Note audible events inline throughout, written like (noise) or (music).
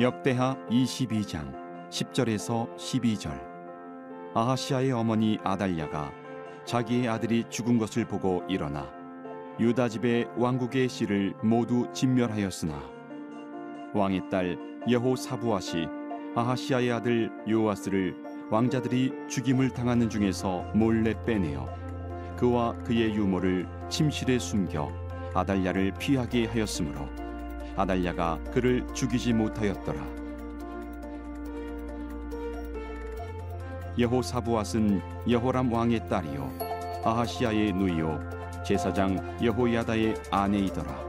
역대하 22장 10절에서 12절. 아하시아의 어머니 아달랴가 자기의 아들이 죽은 것을 보고 일어나 유다 집의 왕국의 씨를 모두 진멸하였으나 왕의 딸 여호사부아시 아하시아의 아들 요아스를 왕자들이 죽임을 당하는 중에서 몰래 빼내어 그와 그의 유모를 침실에 숨겨 아달랴를 피하게 하였으므로 아달랴가 그를 죽이지 못하였더라. 여호사부앗은 여호람 왕의 딸이요 아하시아의 누이요 제사장 여호야다의 아내이더라.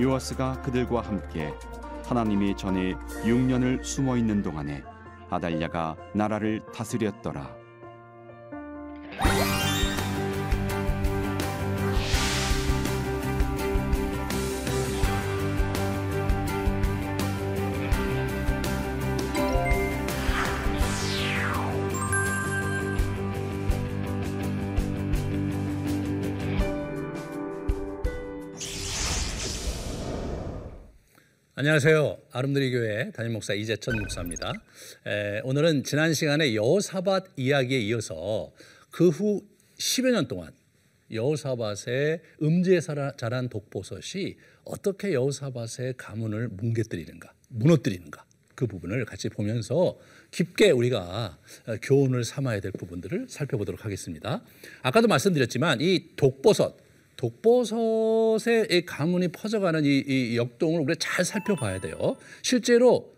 요아스가 그들과 함께 하나님의 전에 6년을 숨어 있는 동안에 아달랴가 나라를 다스렸더라. 안녕하세요. 아름드리 교회 담임 목사 이재천 목사입니다. 에, 오늘은 지난 시간에 여호사밧 이야기에 이어서 그 후 10여 년 동안 여호사밧의 음지에 자란 독보섯이 어떻게 여호사밧의 가문을 뭉개뜨리는가, 무너뜨리는가 그 부분을 같이 보면서 깊게 우리가 교훈을 삼아야 될 부분들을 살펴보도록 하겠습니다. 아까도 말씀드렸지만 이 독보섯 독버섯의 가문이 퍼져가는 이, 이 역동을 우리가 잘 살펴봐야 돼요. 실제로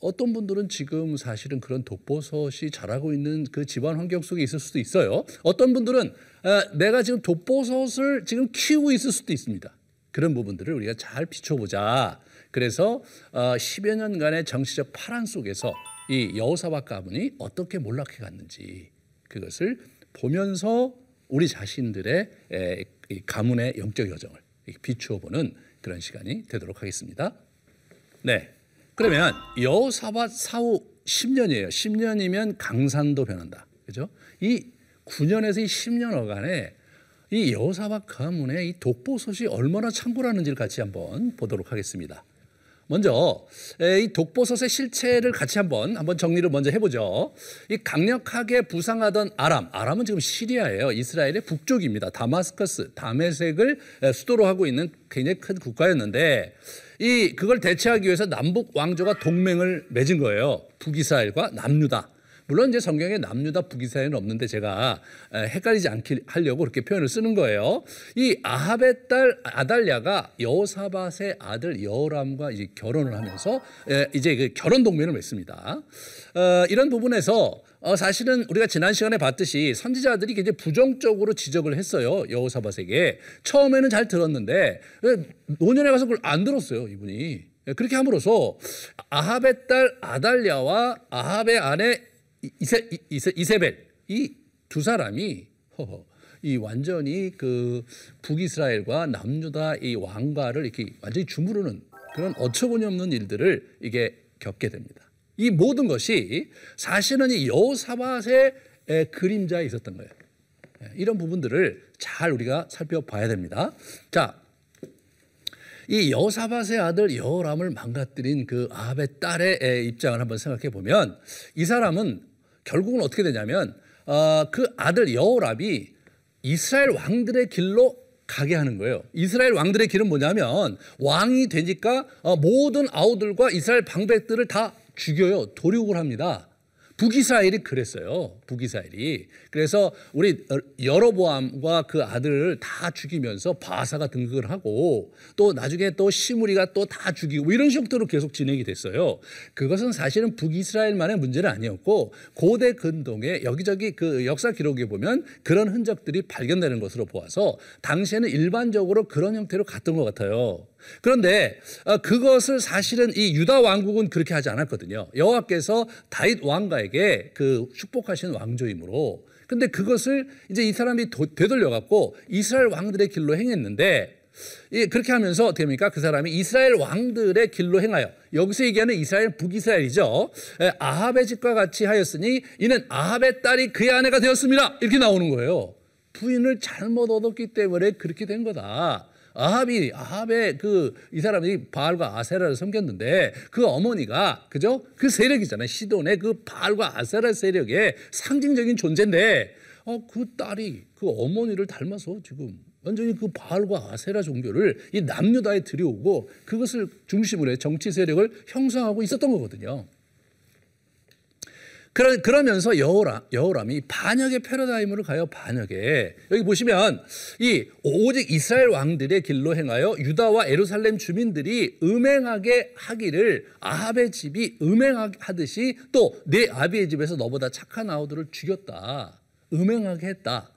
어떤 분들은 지금 사실은 그런 독버섯이 자라고 있는 그 집안 환경 속에 있을 수도 있어요. 어떤 분들은 아, 내가 지금 독버섯을 지금 키우고 있을 수도 있습니다. 그런 부분들을 우리가 잘 비춰보자. 그래서 10여 어, 년간의 정치적 파란 속에서 이 여호사박 가문이 어떻게 몰락해 갔는지 그것을 보면서 우리 자신들의 가문의 영적 여정을 비추어 보는 그런 시간이 되도록 하겠습니다. 네. 그러면 여호사밧 사후 10년이에요. 10년이면 강산도 변한다. 그죠? 이 9년에서 이 10년 어간에 이 여호사밧 가문의 이 독보솥이 얼마나 창고라는지를 같이 한번 보도록 하겠습니다. 먼저 이 독보섯의 실체를 같이 한번 한번 정리를 먼저 해보죠. 이 강력하게 부상하던 아람, 아람은 지금 시리아예요. 이스라엘의 북쪽입니다. 다마스커스, 다메색을 수도로 하고 있는 굉장히 큰 국가였는데 이 그걸 대체하기 위해서 남북 왕조가 동맹을 맺은 거예요. 북이스라엘과 남유다. 물론 이제 성경에 남유다 북이스라엘은 없는데 제가 헷갈리지 않게 하려고 그렇게 표현을 쓰는 거예요. 이 아합의 딸 아달랴가 여호사밧의 아들 여호람과 이제 결혼을 하면서 이제 그 결혼 동맹을 맺습니다. 어, 이런 부분에서 어, 사실은 우리가 지난 시간에 봤듯이 선지자들이 굉장히 부정적으로 지적을 했어요 여호사밧에게 처음에는 잘 들었는데 노년에 가서 그걸 안 들었어요 이분이 그렇게 함으로써 아합의 딸 아달랴와 아합의 아내 이세, 이세, 이세벨 이 두 사람이 허허, 이 완전히 그 북이스라엘과 남유다 이 왕가를 이렇게 완전히 주무르는 그런 어처구니 없는 일들을 이게 겪게 됩니다. 이 모든 것이 사실은 이 여호사밧의 그림자에 있었던 거예요. 예, 이런 부분들을 잘 우리가 살펴봐야 됩니다. 자, 이 여사밧의 아들 여호람을 망가뜨린 그 아합의 딸의 입장을 한번 생각해 보면 이 사람은 결국은 어떻게 되냐면 어, 그 아들 여호람이 이스라엘 왕들의 길로 가게 하는 거예요. 이스라엘 왕들의 길은 뭐냐면 왕이 되니까 어, 모든 아우들과 이스라엘 방백들을 다 죽여요. 도륙을 합니다. 북이스라엘이 그랬어요. 북이스라엘이. 그래서 우리 여로보암과 그 아들을 다 죽이면서 바사가 등극을 하고 또 나중에 또 시무리가 또 다 죽이고 뭐 이런 식으로 계속 진행이 됐어요. 그것은 사실은 북이스라엘만의 문제는 아니었고 고대 근동에 여기저기 그 역사 기록에 보면 그런 흔적들이 발견되는 것으로 보아서 당시에는 일반적으로 그런 형태로 갔던 것 같아요. 그런데 어, 그것을 사실은 이 유다 왕국은 그렇게 하지 않았거든요. 여호와께서 다윗 왕가에게 그 축복하신 왕조이므로 근데 그것을 이제 이 사람이 되돌려 갖고 이스라엘 왕들의 길로 행했는데 그렇게 하면서 어떻게 합니까? 그 사람이 이스라엘 왕들의 길로 행하여 여기서 얘기하는 이스라엘 북이스라엘이죠. 아합의 집과 같이 하였으니 이는 아합의 딸이 그의 아내가 되었습니다. 이렇게 나오는 거예요. 부인을 잘못 얻었기 때문에 그렇게 된 거다. 아합이 아합의 그 이 사람이 바알과 아세라를 섬겼는데 그 어머니가 그죠? 그 세력이잖아요. 시돈의 그 바알과 아세라 세력의 상징적인 존재인데 어 그 딸이 그 어머니를 닮아서 지금 완전히 그 바알과 아세라 종교를 이 남유다에 들여오고 그것을 중심으로 해 정치 세력을 형성하고 있었던 거거든요. 그러, 그러면서 여호람, 여호람이 반역의 패러다임으로 가요. 반역에 여기 보시면 이 오직 이스라엘 왕들의 길로 행하여 유다와 에루살렘 주민들이 음행하게 하기를 아합의 집이 음행하듯이 또 내 아비의 집에서 너보다 착한 아우들을 죽였다. 음행하게 했다.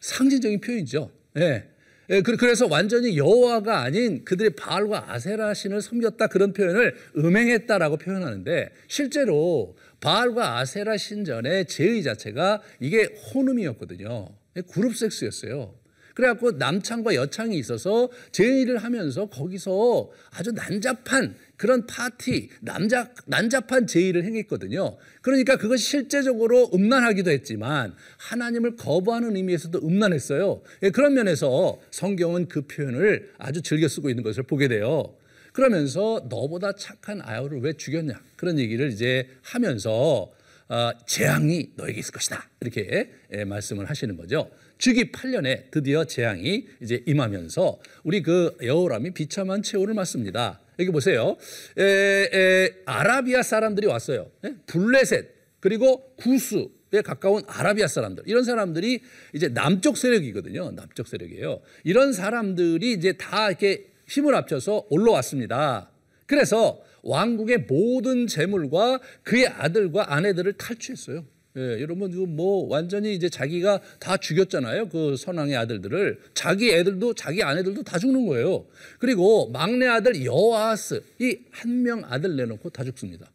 상징적인 표현이죠. 예. 예, 그래서 완전히 여호와가 아닌 그들의 바알과 아세라 신을 섬겼다 그런 표현을 음행했다라고 표현하는데 실제로 바알과 아세라 신전의 제의 자체가 이게 혼음이었거든요. 그룹 섹스였어요. 그래갖고 남창과 여창이 있어서 제의를 하면서 거기서 아주 난잡한 그런 파티, 남자, 난잡한 제의를 행했거든요. 그러니까 그것이 실제적으로 음란하기도 했지만 하나님을 거부하는 의미에서도 음란했어요. 예, 그런 면에서 성경은 그 표현을 아주 즐겨 쓰고 있는 것을 보게 돼요. 그러면서 너보다 착한 아우를 왜 죽였냐 그런 얘기를 이제 하면서 어, 재앙이 너에게 있을 것이다 이렇게 예, 말씀을 하시는 거죠. 주기 8년에 드디어 재앙이 이제 임하면서 우리 그 여호람이 비참한 최후를 맞습니다. 여기 보세요. 에, 에, 아라비아 사람들이 왔어요. 예? 블레셋 그리고 구스에 가까운 아라비아 사람들 이런 사람들이 이제 남쪽 세력이거든요. 남쪽 세력이에요. 이런 사람들이 이제 다 이렇게 힘을 합쳐서 올라왔습니다. 그래서 왕국의 모든 재물과 그의 아들과 아내들을 탈취했어요. 예, 여러분 뭐 완전히 이제 자기가 다 죽였잖아요. 그 선왕의 아들들을 자기 애들도 자기 아내들도 다 죽는 거예요. 그리고 막내 아들 여호아스 이 한 명 아들 내놓고 다 죽습니다.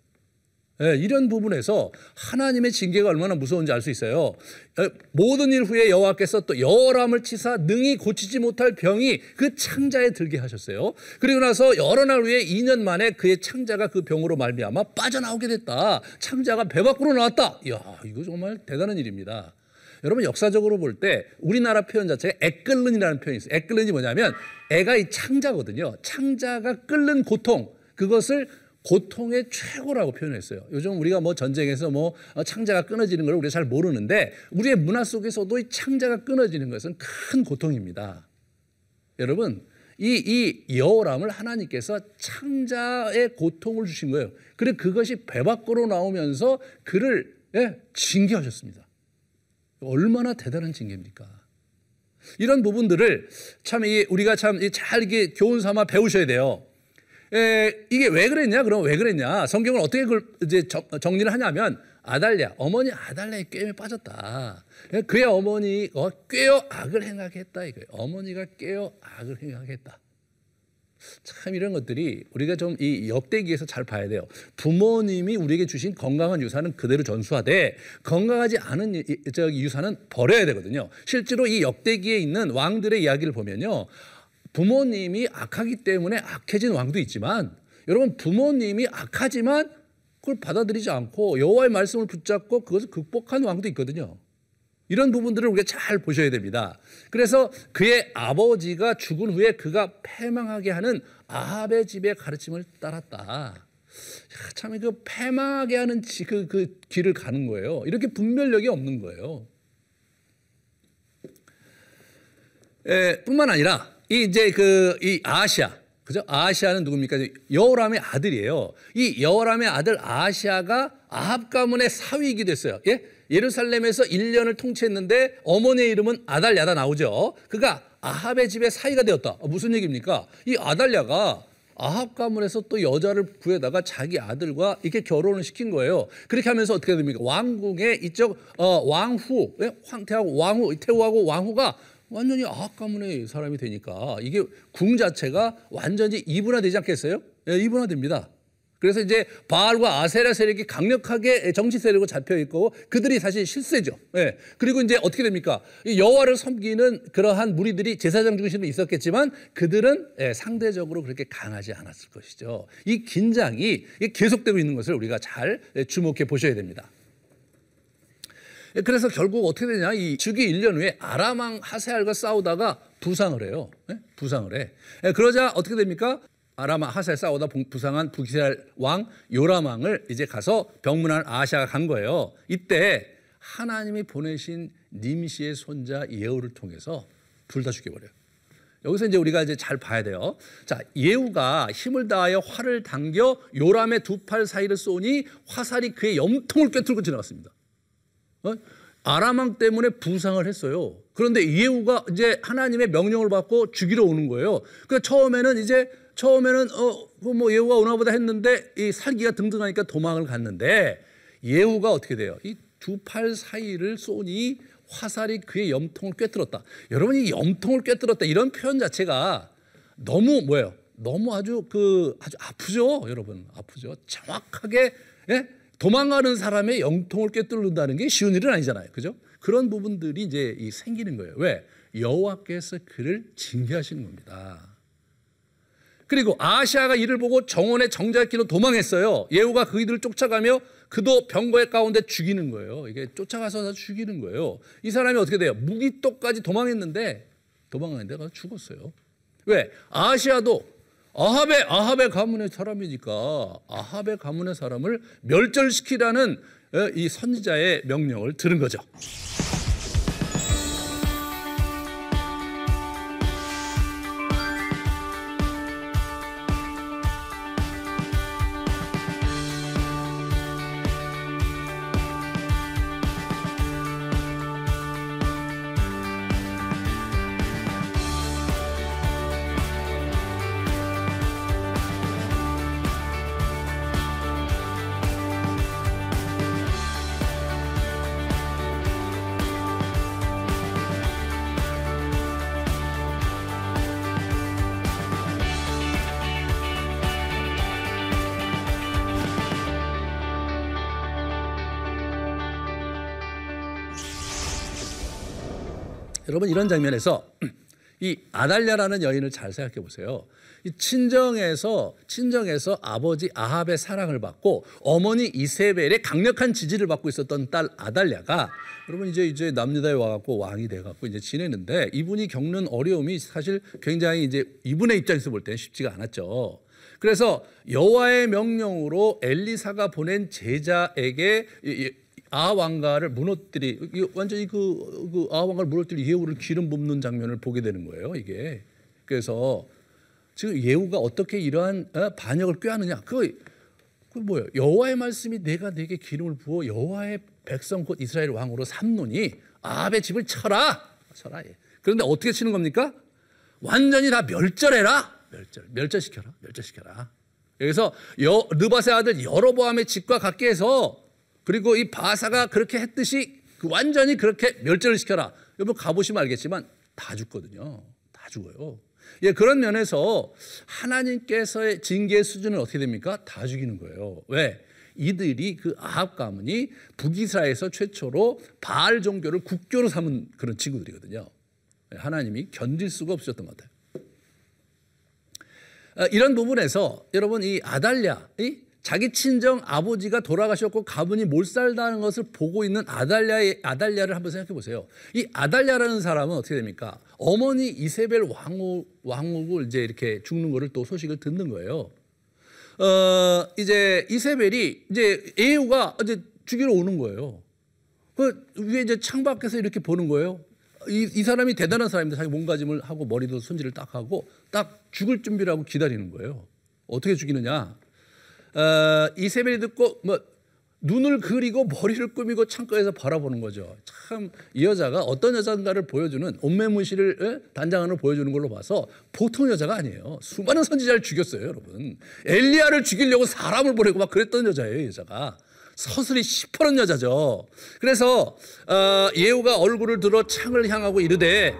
예, 이런 부분에서 하나님의 징계가 얼마나 무서운지 알 수 있어요. 예, 모든 일 후에 여호와께서 또 여호람을 치사 능히 고치지 못할 병이 그 창자에 들게 하셨어요. 그리고 나서 여러 날 후에 2년 만에 그의 창자가 그 병으로 말미암아 빠져나오게 됐다. 창자가 배 밖으로 나왔다. 이야, 이거 정말 대단한 일입니다. 여러분 역사적으로 볼 때 우리나라 표현 자체가 애끓는이라는 표현이 있어요. 애끓는이 뭐냐면 애가 이 창자거든요. 창자가 끓는 고통 그것을 고통의 최고라고 표현했어요. 요즘 우리가 뭐 전쟁에서 뭐 창자가 끊어지는 걸 우리가 잘 모르는데 우리의 문화 속에서도 이 창자가 끊어지는 것은 큰 고통입니다. 여러분 이, 이 여호람을 하나님께서 창자의 고통을 주신 거예요. 그래 그것이 배 밖으로 나오면서 그를 예, 징계하셨습니다. 얼마나 대단한 징계입니까? 이런 부분들을 참 우리가 참 잘 이게 교훈 삼아 배우셔야 돼요. 에, 이게 왜 그랬냐? 그럼 왜 그랬냐? 성경을 어떻게 그걸 이제 정리를 하냐면 아달랴 어머니 아달랴의 꾀에 빠졌다. 그의 어머니 어, 꾀어 악을 행하겠다 이거예요. 어머니가 꾀어 악을 행하겠다. 참 이런 것들이 우리가 좀 이 역대기에서 잘 봐야 돼요. 부모님이 우리에게 주신 건강한 유산은 그대로 전수하되 건강하지 않은 유산은 버려야 되거든요. 실제로 이 역대기에 있는 왕들의 이야기를 보면요. 부모님이 악하기 때문에 악해진 왕도 있지만 여러분 부모님이 악하지만 그걸 받아들이지 않고 여호와의 말씀을 붙잡고 그것을 극복한 왕도 있거든요. 이런 부분들을 우리가 잘 보셔야 됩니다. 그래서 그의 아버지가 죽은 후에 그가 패망하게 하는 아합의 집의 가르침을 따랐다. 참 그 패망하게 하는 그, 그 길을 가는 거예요. 이렇게 분별력이 없는 거예요. 에, 뿐만 아니라 이 이제 그 이 아시아 그죠? 아시아는 누굽니까? 여호람의 아들이에요. 이 여호람의 아들 아시아가 아합 가문의 사위이기도 했어요. 예? 예루살렘에서 1년을 통치했는데 어머니의 이름은 아달랴다 나오죠. 그가 아합의 집에 사위가 되었다. 무슨 얘기입니까? 이 아달랴가 아합 가문에서 또 여자를 구해다가 자기 아들과 이렇게 결혼을 시킨 거예요. 그렇게 하면서 어떻게 됩니까? 왕궁의 이쪽 어, 왕후, 예? 황태하고 왕후, 태후하고 왕후가 완전히 아합 가문의 사람이 되니까 이게 궁 자체가 완전히 이분화되지 않겠어요? 예, 이분화됩니다. 그래서 이제 바알과 아세라 세력이 강력하게 정치 세력으로 잡혀 있고 그들이 사실 실세죠. 예. 그리고 이제 어떻게 됩니까? 여호와를 섬기는 그러한 무리들이 제사장 중심도 있었겠지만 그들은 예, 상대적으로 그렇게 강하지 않았을 것이죠. 이 긴장이 계속되고 있는 것을 우리가 잘 예, 주목해 보셔야 됩니다. 그래서 결국 어떻게 되냐? 이 주기 1년 후에 아람왕 하세알과 싸우다가 부상을 해요. 예? 부상을 해. 예, 그러자 어떻게 됩니까? 아람왕 하세알 싸우다 부상한 북이스라엘 왕 요람왕을 이제 가서 병문안 아시아가 간 거예요. 이때 하나님이 보내신 님시의 손자 예후를 통해서 둘 다 죽여버려요. 여기서 이제 우리가 이제 잘 봐야 돼요. 자, 예후가 힘을 다하여 활을 당겨 요람의 두 팔 사이를 쏘니 화살이 그의 염통을 꿰뚫고 지나갔습니다. 어? 아람왕 때문에 부상을 했어요. 그런데 예후가 이제 하나님의 명령을 받고 죽이러 오는 거예요. 그 처음에는 이제 처음에는 어뭐 예후가 오나보다 했는데 이 살기가 등등하니까 도망을 갔는데 예후가 어떻게 돼요? 이 두 팔 사이를 쏘니 화살이 그의 염통을 꿰뚫었다. 여러분 이 염통을 꿰뚫었다 이런 표현 자체가 너무 뭐예요? 너무 아주 그 아주 아프죠, 여러분 아프죠. 정확하게 예? 도망가는 사람의 영통을 꿰뚫는다는 게 쉬운 일은 아니잖아요, 그죠? 그런 부분들이 이제 생기는 거예요. 왜? 여호와께서 그를 징계하시는 겁니다. 그리고 아시아가 이를 보고 정원의 정자키로 도망했어요. 예후가 그이들을 쫓아가며 그도 병거의 가운데 죽이는 거예요. 이게 쫓아가서 죽이는 거예요. 이 사람이 어떻게 돼요? 무기토까지 도망했는데 도망갔는데 가서 죽었어요. 왜? 아시아도 아합의 아합의 가문의 사람이니까 아합의 가문의 사람을 멸절시키라는 어, 이 선지자의 명령을 들은 거죠. 여러분 이런 장면에서 (clears throat) 이 아달랴라는 여인을 잘 생각해 보세요. 이 친정에서 친정에서 아버지 아합의 사랑을 받고 어머니 이세벨의 강력한 지지를 받고 있었던 딸 아달랴가 여러분 이제 이제 남유다에 와갖고 왕이 돼갖고 이제 지내는데 이분이 겪는 어려움이 사실 굉장히 이제 이분의 입장에서 볼 때는 쉽지가 않았죠. 그래서 여호와의 명령으로 엘리사가 보낸 제자에게 아 왕가를 무너뜨리 완전히 그, 그 아왕가를 무너뜨리 예후를 기름 붓는 장면을 보게 되는 거예요. 이게 그래서 지금 예후가 어떻게 이러한 어, 반역을 꾀하느냐? 그, 그 뭐예요? 여호와의 말씀이 내가 내게 기름을 부어 여호와의 백성 곧 이스라엘 왕으로 삼노니 아합의 집을 쳐라, 쳐라. 예. 그런데 어떻게 치는 겁니까? 완전히 다 멸절해라, 멸절, 멸절시켜라, 멸절시켜라. 여기서 여, 르바세 아들 여로보암의 집과 같게 해서 그리고 이 바사가 그렇게 했듯이 그 완전히 그렇게 멸절을 시켜라. 여러분 가보시면 알겠지만 다 죽거든요. 다 죽어요. 예, 그런 면에서 하나님께서의 징계 수준은 어떻게 됩니까? 다 죽이는 거예요. 왜? 이들이 그 아합 가문이 북이스라엘에서 최초로 바알 종교를 국교로 삼은 그런 친구들이거든요. 예, 하나님이 견딜 수가 없으셨던 것 같아요. 아, 이런 부분에서 여러분 이 아달랴, 이 자기 친정 아버지가 돌아가셨고 가문이 몰살당하는 것을 보고 있는 아달랴의 아달랴를 한번 생각해 보세요. 이 아달랴라는 사람은 어떻게 됩니까? 어머니 이세벨 왕후 왕후를 이제 이렇게 죽는 거를 또 소식을 듣는 거예요. 어 이제 이세벨이 이제 에우가 이제 죽이러 오는 거예요. 그 위에 이제 창밖에서 이렇게 보는 거예요. 이, 이 사람이 대단한 사람인데 자기 몸가짐을 하고 머리도 손질을 딱 하고 딱 죽을 준비를 하고 기다리는 거예요. 어떻게 죽이느냐? 어, 이세벨이 듣고 뭐 눈을 그리고 머리를 꾸미고 창가에서 바라보는 거죠. 참 이 여자가 어떤 여자인가를 보여주는 온매무시를 에? 단장하는 보여주는 걸로 봐서 보통 여자가 아니에요. 수많은 선지자를 죽였어요, 여러분. 엘리야를 죽이려고 사람을 보내고 막 그랬던 여자예요, 여자가. 서슬이 시퍼런 여자죠. 그래서 어, 예후가 얼굴을 들어 창을 향하고 이르되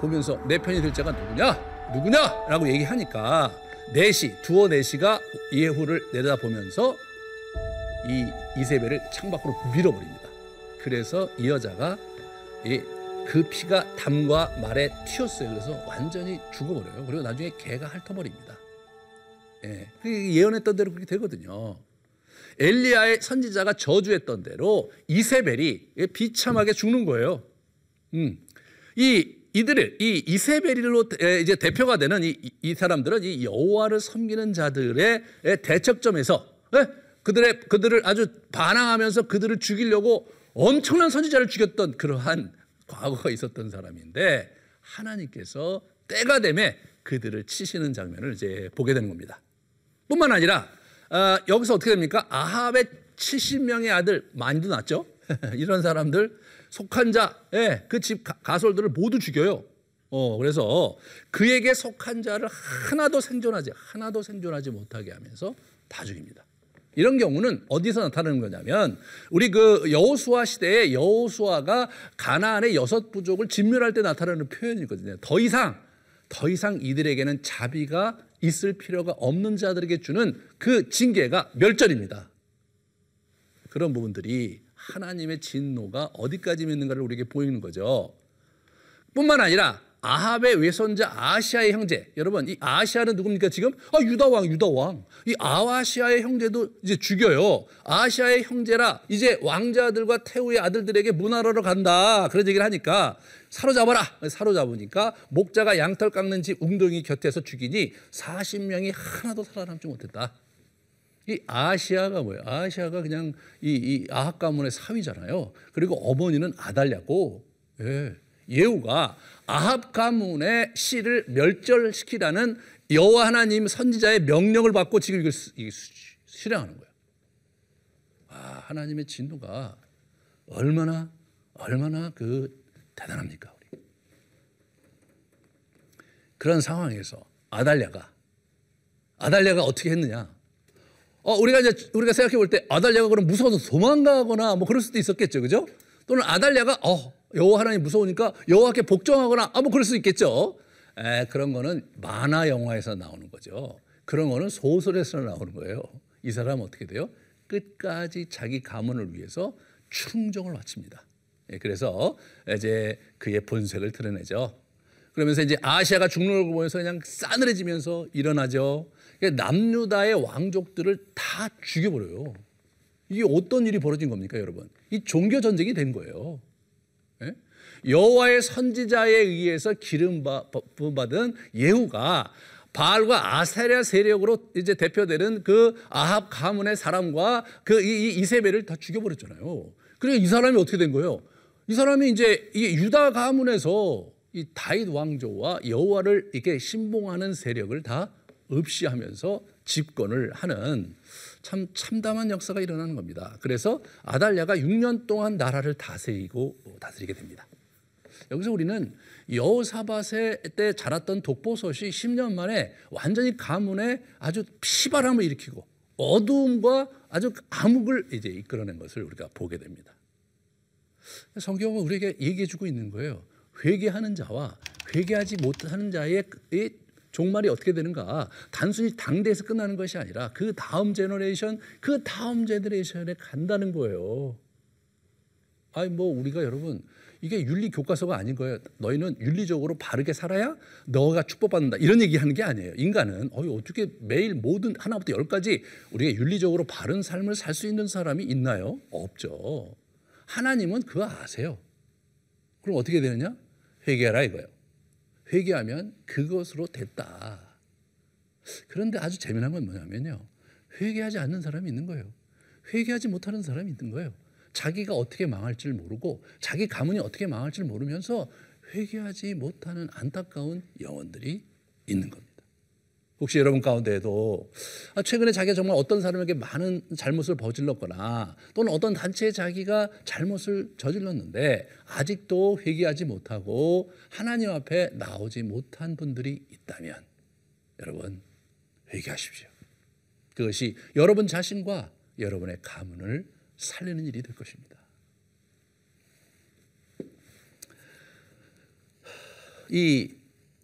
보면서 내 편이 될 자가 누구냐? 누구냐? 라고 얘기하니까 네시 두어 네시가 예후를 내다보면서 이 이세벨을 창밖으로 밀어버립니다. 그래서 이 여자가 그 피가 담과 말에 튀었어요. 그래서 완전히 죽어버려요. 그리고 나중에 개가 핥아버립니다. 예, 그 예언했던 대로 그렇게 되거든요. 엘리야의 선지자가 저주했던 대로 이세벨이 비참하게 죽는 거예요. 음. 이 이들을 이 이세벨로 이제 대표가 되는 이, 이 사람들은 이 여호와를 섬기는 자들의 대척점에서 예? 그들의 그들을 아주 반항하면서 그들을 죽이려고 엄청난 선지자를 죽였던 그러한 과거가 있었던 사람인데 하나님께서 때가 되면 그들을 치시는 장면을 이제 보게 되는 겁니다. 뿐만 아니라 어, 여기서 어떻게 됩니까? 아합의 70명의 아들 많이도 낳죠. (laughs) 이런 사람들 속한 자, 예, 그집 가솔들을 모두 죽여요. 어, 그래서 그에게 속한 자를 하나도 생존하지, 하나도 생존하지 못하게 하면서 다 죽입니다. 이런 경우는 어디서 나타나는 거냐면 우리 그 여호수아 시대에 여호수아가 가나안의 여섯 부족을 진멸할 때 나타나는 표현이거든요. 더 이상 더 이상 이들에게는 자비가 있을 필요가 없는 자들에게 주는 그 징계가 멸절입니다. 그런 부분들이 하나님의 진노가 어디까지 있는가를 우리에게 보이는 거죠. 뿐만 아니라 아합의 외손자 아시아의 형제. 여러분, 이 아시아는 누굽니까 지금? 아, 유다 왕, 유다 왕. 이 아시아의 형제도 이제 죽여요. 아시아의 형제라 이제 왕자들과 태우의 아들들에게 문화하러 간다. 그런 얘기를 하니까 사로잡아라. 사로잡으니까 목자가 양털 깎는 집 웅덩이 곁에서 죽이니 40명이 하나도 살아남지 못했다. 이 아시아가 뭐예요? 아시아가 그냥 이, 이 아합 가문의 사위잖아요. 그리고 어머니는 아달랴고 예. 예후가 아합 가문의 씨를 멸절시키라는 여호와 하나님 선지자의 명령을 받고 지금 이걸 실행하는 거예요. 아, 하나님의 진노가 얼마나 얼마나 그 대단합니까, 우리. 그런 상황에서 아달랴가 아달랴가 어떻게 했느냐? 어, 우리가 이제 우리가 생각해 볼 때 아달랴가 그럼 무서워서 도망가거나 뭐 그럴 수도 있었겠죠, 그죠? 또는 아달랴가 어 여호와 하나님 무서우니까 여호와께 복종하거나 아뭐 그럴 수 있겠죠. 에, 그런 거는 만화 영화에서 나오는 거죠. 그런 거는 소설에서 나오는 거예요. 이 사람 어떻게 돼요? 끝까지 자기 가문을 위해서 충정을 바칩니다. 예, 그래서 이제 그의 본색을 드러내죠. 그러면서 이제 아시아가 죽는 걸 보면서 그냥 싸늘해지면서 일어나죠. 남유다의 왕족들을 다 죽여버려요. 이게 어떤 일이 벌어진 겁니까, 여러분? 이 종교 전쟁이 된 거예요. 예? 여호와의 선지자에 의해서 기름 받은 예후가 바알과 아세랴 세력으로 이제 대표되는 그 아합 가문의 사람과 그 이, 이세벨을 다 죽여버렸잖아요. 그러니까 이 사람이 어떻게 된 거예요? 이 사람이 이제 이 유다 가문에서 이 다윗 왕조와 여호와를 이렇게 신봉하는 세력을 다 없이 하면서 집권을 하는 참 참담한 역사가 일어나는 겁니다. 그래서 아달랴가 6년 동안 나라를 다스리고 다스리게 됩니다. 여기서 우리는 여호사밧의 때 자랐던 독보섯이 10년 만에 완전히 가문에 아주 피바람을 일으키고 어두움과 아주 암흑을 이제 이끌어낸 것을 우리가 보게 됩니다. 성경은 우리에게 얘기해주고 있는 거예요. 회개하는 자와 회개하지 못하는 자의 종말이 어떻게 되는가? 단순히 당대에서 끝나는 것이 아니라 그 다음 generation, 그 다음 generation에 간다는 거예요. 아니 뭐 우리가 여러분 이게 윤리 교과서가 아닌 거예요. 너희는 윤리적으로 바르게 살아야 너가 축복받는다. 이런 얘기 하는 게 아니에요. 인간은 어, 어떻게 매일 모든 하나부터 열까지 우리가 윤리적으로 바른 삶을 살 수 있는 사람이 있나요? 없죠. 하나님은 그거 아세요. 그럼 어떻게 되느냐? 회개하라 이거예요. 회개하면 그것으로 됐다. 그런데 아주 재미난 건 뭐냐면요. 회개하지 않는 사람이 있는 거예요. 회개하지 못하는 사람이 있는 거예요. 자기가 어떻게 망할지를 모르고 자기 가문이 어떻게 망할지를 모르면서 회개하지 못하는 안타까운 영혼들이 있는 겁니다. 혹시 여러분 가운데에도 아, 최근에 자기가 정말 어떤 사람에게 많은 잘못을 저질렀거나 또는 어떤 단체에 자기가 잘못을 저질렀는데 아직도 회개하지 못하고 하나님 앞에 나오지 못한 분들이 있다면 여러분 회개하십시오. 그것이 여러분 자신과 여러분의 가문을 살리는 일이 될 것입니다. 이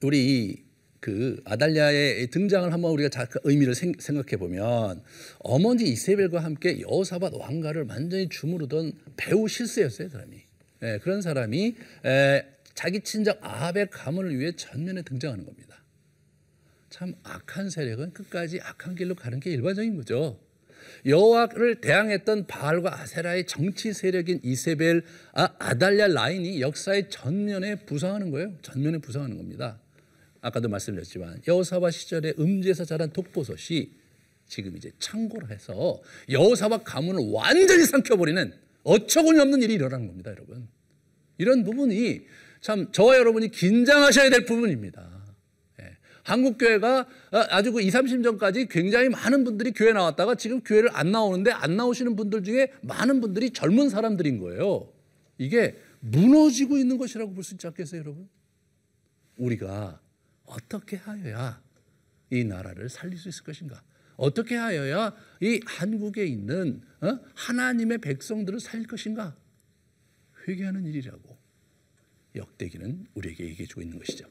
우리 그 아달랴의 등장을 한번 우리가 그 의미를 생각해 보면 어머니 이세벨과 함께 여호사밧 왕가를 완전히 주무르던 배우 실세였어요 사람이 예, 그런 사람이 에, 자기 친정 아합의 가문을 위해 전면에 등장하는 겁니다. 참 악한 세력은 끝까지 악한 길로 가는 게 일반적인 거죠. 여호와를 대항했던 바알과 아세라의 정치 세력인 이세벨 아, 아달랴 라인이 역사의 전면에 부상하는 거예요. 전면에 부상하는 겁니다. 아까도 말씀드렸지만 여호사바 시절에 음지에서 자란 독보섯이 지금 이제 창고를 해서 여호사바 가문을 완전히 삼켜버리는 어처구니 없는 일이 일어나는 겁니다, 여러분. 이런 부분이 참 저와 여러분이 긴장하셔야 될 부분입니다. 예. 한국 교회가 아주 그 2, 30년 전까지 굉장히 많은 분들이 교회 나왔다가 지금 교회를 안 나오는데 안 나오시는 분들 중에 많은 분들이 젊은 사람들인 거예요. 이게 무너지고 있는 것이라고 볼 수 있지 않겠어요, 여러분? 우리가 어떻게 하여야 이 나라를 살릴 수 있을 것인가? 어떻게 하여야 이 한국에 있는 어? 하나님의 백성들을 살릴 것인가? 회개하는 일이라고 역대기는 우리에게 얘기해 주고 있는 것이죠.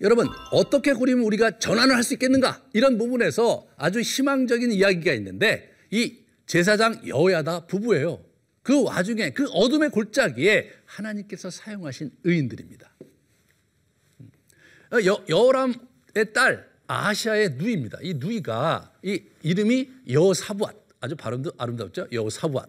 여러분 어떻게 그리면 우리가 전환을 할 수 있겠는가 이런 부분에서 아주 희망적인 이야기가 있는데 이 제사장 여호야다 부부예요. 그 와중에 그 어둠의 골짜기에 하나님께서 사용하신 의인들입니다. 여, 여호람의 딸 아시아의 누이입니다. 이 누이가 이 이름이 여사부앗 아주 발음도 아름답죠. 여사부앗.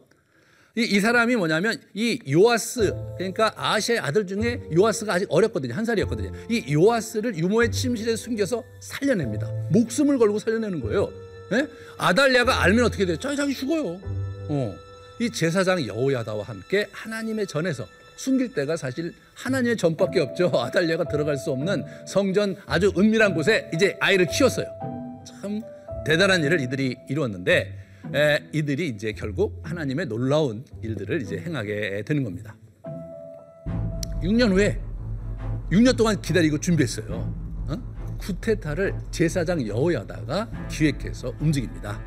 이, 이 사람이 뭐냐면 이 요아스 그러니까 아시아의 아들 중에 요아스가 아직 어렸거든요 한 살이었거든요 이 요아스를 유모의 침실에 숨겨서 살려냅니다 목숨을 걸고 살려내는 거예요 네? 아달랴가 알면 어떻게 돼요 자기 죽어요 어. 이 제사장 여호야다와 함께 하나님의 전에서 숨길 때가 사실 하나님의 전밖에 없죠. 아달랴가 들어갈 수 없는 성전 아주 은밀한 곳에 이제 아이를 키웠어요. 참 대단한 일을 이들이 이루었는데 에, 이들이 이제 결국 하나님의 놀라운 일들을 이제 행하게 되는 겁니다. 6년 후에 6년 동안 기다리고 준비했어요. 어? 쿠테타를 제사장 여호야다가 기획해서 움직입니다.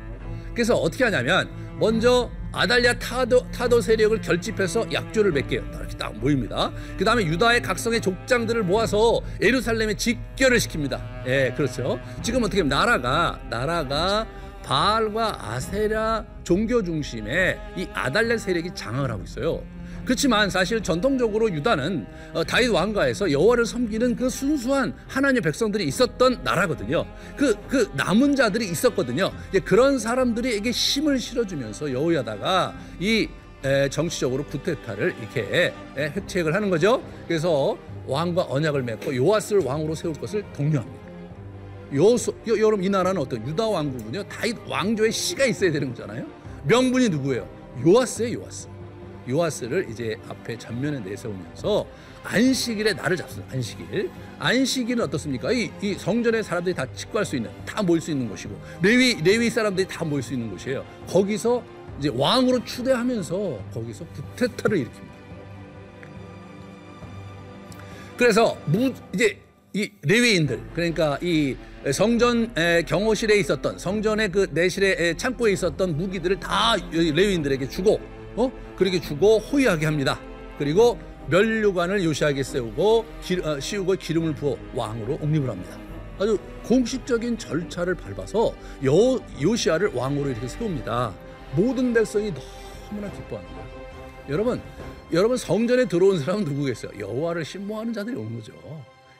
그래서 어떻게 하냐면 먼저 아달랴 타도, 타도 세력을 결집해서 약조를 맺게요. 이렇게 딱 모입니다. 그 다음에 유다의 각성의 족장들을 모아서 예루살렘에 직결을 시킵니다. 예, 그렇죠. 지금 어떻게 나라가 나라가 바알과 아세라 종교 중심의 이 아달랴 세력이 장악을 하고 있어요. 그렇지만 사실 전통적으로 유다는 어, 다윗 왕가에서 여호와를 섬기는 그 순수한 하나님의 백성들이 있었던 나라거든요. 그, 그 남은 자들이 있었거든요. 그런 사람들에게 힘을 실어주면서 여호야다가 이 정치적으로 구테타를 이렇게 획책을 하는 거죠. 그래서 왕과 언약을 맺고 요아스를 왕으로 세울 것을 독려합니다. 요소, 요, 여러분 이 나라는 어떤 유다 왕국은요 다윗 왕조의 씨가 있어야 되는 거잖아요. 명분이 누구예요? 요아스예요, 요아스. 요아스를 이제 앞에 전면에 내세우면서 안식일에 나를 잡습니다. 안식일. 안식일은 어떻습니까? 이, 이 성전에 사람들이 다 직구할 수 있는, 다 모일 수 있는 곳이고, 레위, 레위 사람들이 다 모일 수 있는 곳이에요. 거기서 이제 왕으로 추대하면서 거기서 구테타를 일으킵니다. 그래서 무, 이제 이 레위인들, 그러니까 이 성전 경호실에 있었던 성전의 그 내실의 창고에 있었던 무기들을 다 레위인들에게 주고 어? 그렇게 주고 호위하게 합니다. 그리고 멸류관을 요시하게 세우고 기, 어, 씌우고 기름을 부어 왕으로 옹립을 합니다. 아주 공식적인 절차를 밟아서 요, 요시아를 왕으로 이렇게 세웁니다. 모든 백성이 너무나 거예요. 여러분, 여러분 성전에 들어온 사람은 누구겠어요? 여호와를 신봉하는 자들이 온 거죠.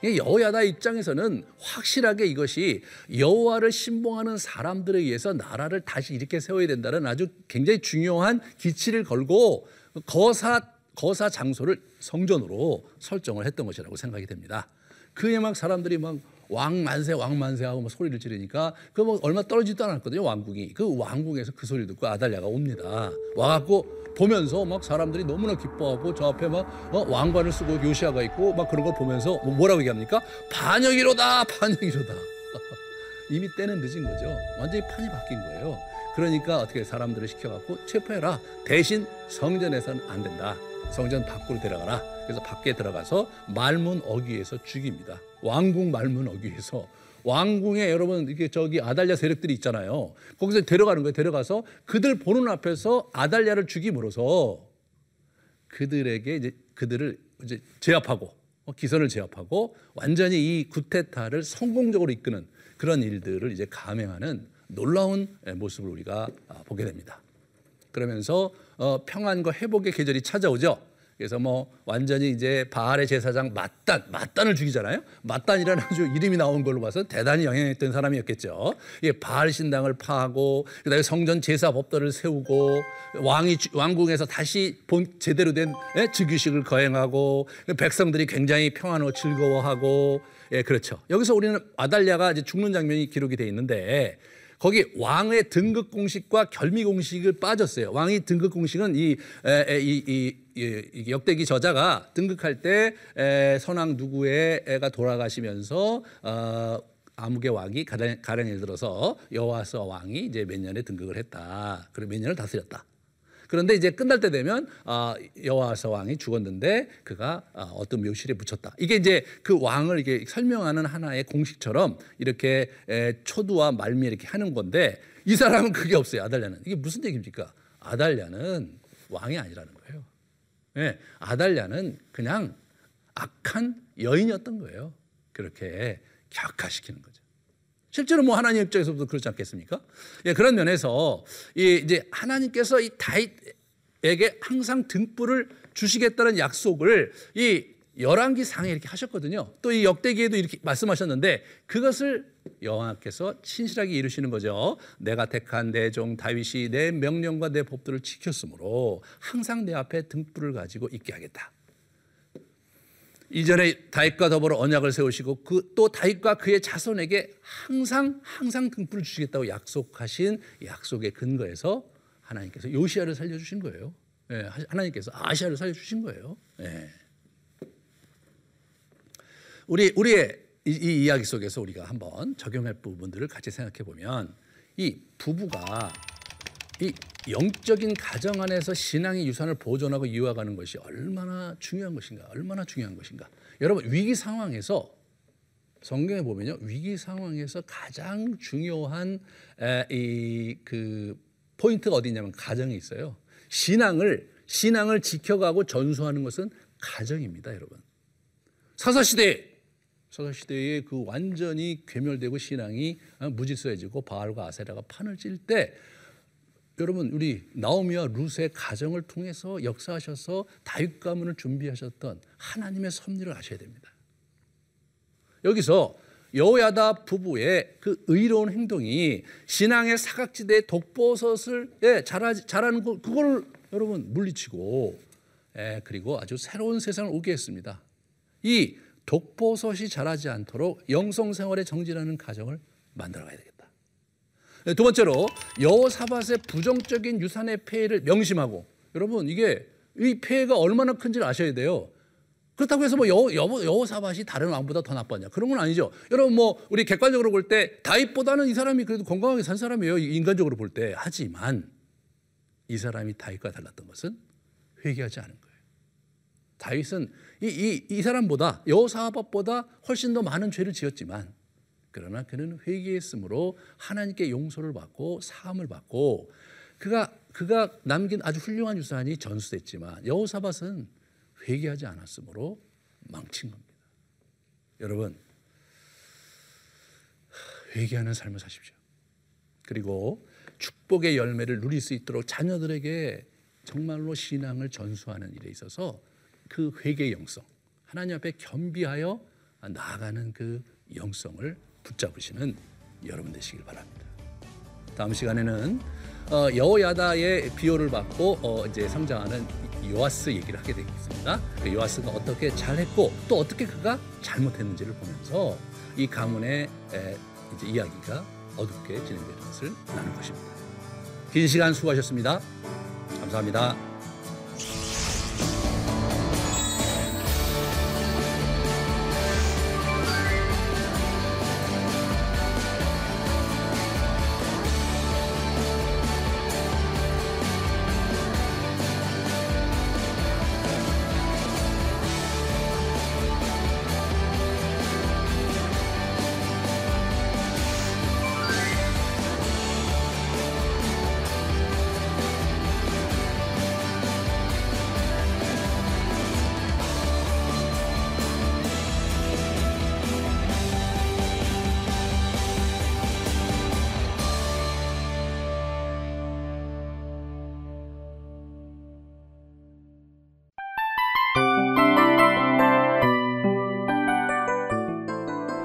여호야다 입장에서는 확실하게 이것이 여호와를 신봉하는 사람들에 의해서 나라를 다시 이렇게 세워야 된다는 아주 굉장히 중요한 기치를 걸고 거사 거사 장소를 성전으로 설정을 했던 것이라고 생각이 됩니다. 그에 막 사람들이 막 왕 만세 왕 만세 하고 막 소리를 지르니까 그 뭐 얼마 떨어지도 않았거든요 왕국이. 그 왕국에서 그 소리 듣고 아달랴가 옵니다. 와갖고 보면서 막 사람들이 너무나 기뻐하고 저 앞에 막 어, 왕관을 쓰고 요시아가 있고 막 그런 걸 보면서 뭐 뭐라고 얘기합니까? 반역이로다 반역이로다. (laughs) 이미 때는 늦은 거죠. 완전히 판이 바뀐 거예요. 그러니까 어떻게 사람들을 시켜갖고 체포해라. 대신 성전에서는 안 된다. 성전 밖으로 데려가라. 그래서 밖에 들어가서 말문 어귀에서 죽입니다. 왕궁 말문 어귀에서 왕궁에 여러분 이게 저기 아달랴 세력들이 있잖아요. 거기서 데려가는 거예요. 데려가서 그들 보는 앞에서 아달랴를 죽임으로써 그들에게 이제 그들을 이제 제압하고 어, 기선을 제압하고 완전히 이 구테타를 성공적으로 이끄는 그런 일들을 이제 감행하는 놀라운 모습을 우리가 아, 보게 됩니다. 그러면서 어, 평안과 회복의 계절이 찾아오죠. 그래서 뭐 완전히 이제 바알의 제사장 맞단, 맞단을 죽이잖아요. 맞단이라는 아주 이름이 나온 걸로 봐서 대단히 영향했던 사람이었겠죠. 예, 바알 신당을 파하고 그다음에 성전 제사 법도를 세우고 왕이 왕궁에서 다시 본 제대로 된 예, 즉위식을 거행하고 백성들이 굉장히 평안하고 즐거워하고 예, 그렇죠. 여기서 우리는 아달랴가 이제 죽는 장면이 기록이 돼 있는데 거기 왕의 등극 공식과 결미 공식을 빠졌어요. 왕이 등극 공식은 이, 에, 이, 이, 이, 역대기 저자가 등극할 때 에, 선왕 누구의 애가 돌아가시면서 어, 아무개 왕이 가령, 가령 예를 들어서 여호와서 왕이 이제 몇 년에 등극을 했다. 그리고 몇 년을 다스렸다. 그런데 이제 끝날 때 되면 아, 여호와서 왕이 죽었는데 그가 아, 어떤 묘실에 묻혔다. 이게 이제 그 왕을 이게 설명하는 하나의 공식처럼 이렇게 초두와 말미 이렇게 하는 건데 이 사람은 그게 없어요. 아달랴는 이게 무슨 얘기입니까? 아달랴는 왕이 아니라는 거예요. 네, 아달랴는 그냥 악한 여인이었던 거예요. 그렇게 격화시키는 거죠. 실제로 뭐 하나님 입장에서도 그렇지 않겠습니까? 예, 그런 면에서 이 이제 하나님께서 이 다윗에게 항상 등불을 주시겠다는 약속을 이 열왕기 상에 이렇게 하셨거든요. 또 이 역대기에도 이렇게 말씀하셨는데 그것을 여호와께서 신실하게 이루시는 거죠. 내가 택한 내 종 다윗이 내 명령과 내 법도를 지켰으므로 항상 내 앞에 등불을 가지고 있게 하겠다. 이전에 다윗과 더불어 언약을 세우시고 그 또 다윗과 그의 자손에게 항상 항상 등불을 주시겠다고 약속하신 약속의 근거에서 하나님께서 요시아를 살려 주신 거예요. 예, 하나님께서 아시아를 살려 주신 거예요. 예. 우리 우리의 이, 이 이야기 속에서 우리가 한번 적용할 부분들을 같이 생각해 보면 이 부부가 이 영적인 가정 안에서 신앙의 유산을 보존하고 이어가는 것이 얼마나 중요한 것인가, 얼마나 중요한 것인가. 여러분 위기 상황에서 성경에 보면요 위기 상황에서 가장 중요한 이 그 포인트가 어디냐면 가정에 있어요. 신앙을 신앙을 지켜가고 전수하는 것은 가정입니다, 여러분. 사사 시대 사사 시대에 그 완전히 괴멸되고 신앙이 무질서해지고 바알과 아세라가 판을 찔때 여러분 우리 나오미와 룻의 가정을 통해서 역사하셔서 다윗 가문을 준비하셨던 하나님의 섭리를 아셔야 됩니다. 여기서 여호야다 부부의 그 의로운 행동이 신앙의 사각지대에 독버섯을 예, 자라, 자라는 거 그걸 여러분 물리치고 예, 그리고 아주 새로운 세상을 오게 했습니다. 이 독버섯이 자라지 않도록 영성 생활에 정진하는 가정을 만들어 가야 되겠다. 네, 두 번째로 여호사밧의 부정적인 유산의 폐해를 명심하고 여러분 이게 이 폐해가 얼마나 큰지를 아셔야 돼요. 그렇다고 해서 뭐 여호, 여호, 사밧이 다른 왕보다 더 나빴냐 그런 건 아니죠. 여러분 뭐 우리 객관적으로 볼 때 다윗보다는 이 사람이 그래도 건강하게 산 사람이에요. 인간적으로 볼 때. 하지만 이 사람이 다윗과 달랐던 것은 회개하지 않은 거예요. 다윗은 이, 이, 이 사람보다 여호사밧보다 훨씬 더 많은 죄를 지었지만 그러나 그는 회개했으므로 하나님께 용서를 받고 사함을 받고 그가 그가 남긴 아주 훌륭한 유산이 전수됐지만 여호사밧은 회개하지 않았으므로 망친 겁니다. 여러분 회개하는 삶을 사십시오. 그리고 축복의 열매를 누릴 수 있도록 자녀들에게 정말로 신앙을 전수하는 일에 있어서 그 회개 영성 하나님 앞에 겸비하여 나아가는 그 영성을 붙잡으시는 여러분 되시길 바랍니다. 다음 시간에는 어, 여호야다의 비호를 받고 어, 이제 성장하는 요아스 얘기를 하게 되겠습니다. 그 요아스가 어떻게 잘했고 또 어떻게 그가 잘못했는지를 보면서 이 가문의 에, 이제 이야기가 어둡게 진행되는 것을 나눌 것입니다. 긴 시간 수고하셨습니다. 감사합니다.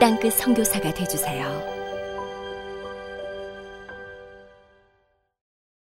땅끝 성교사가 되주세요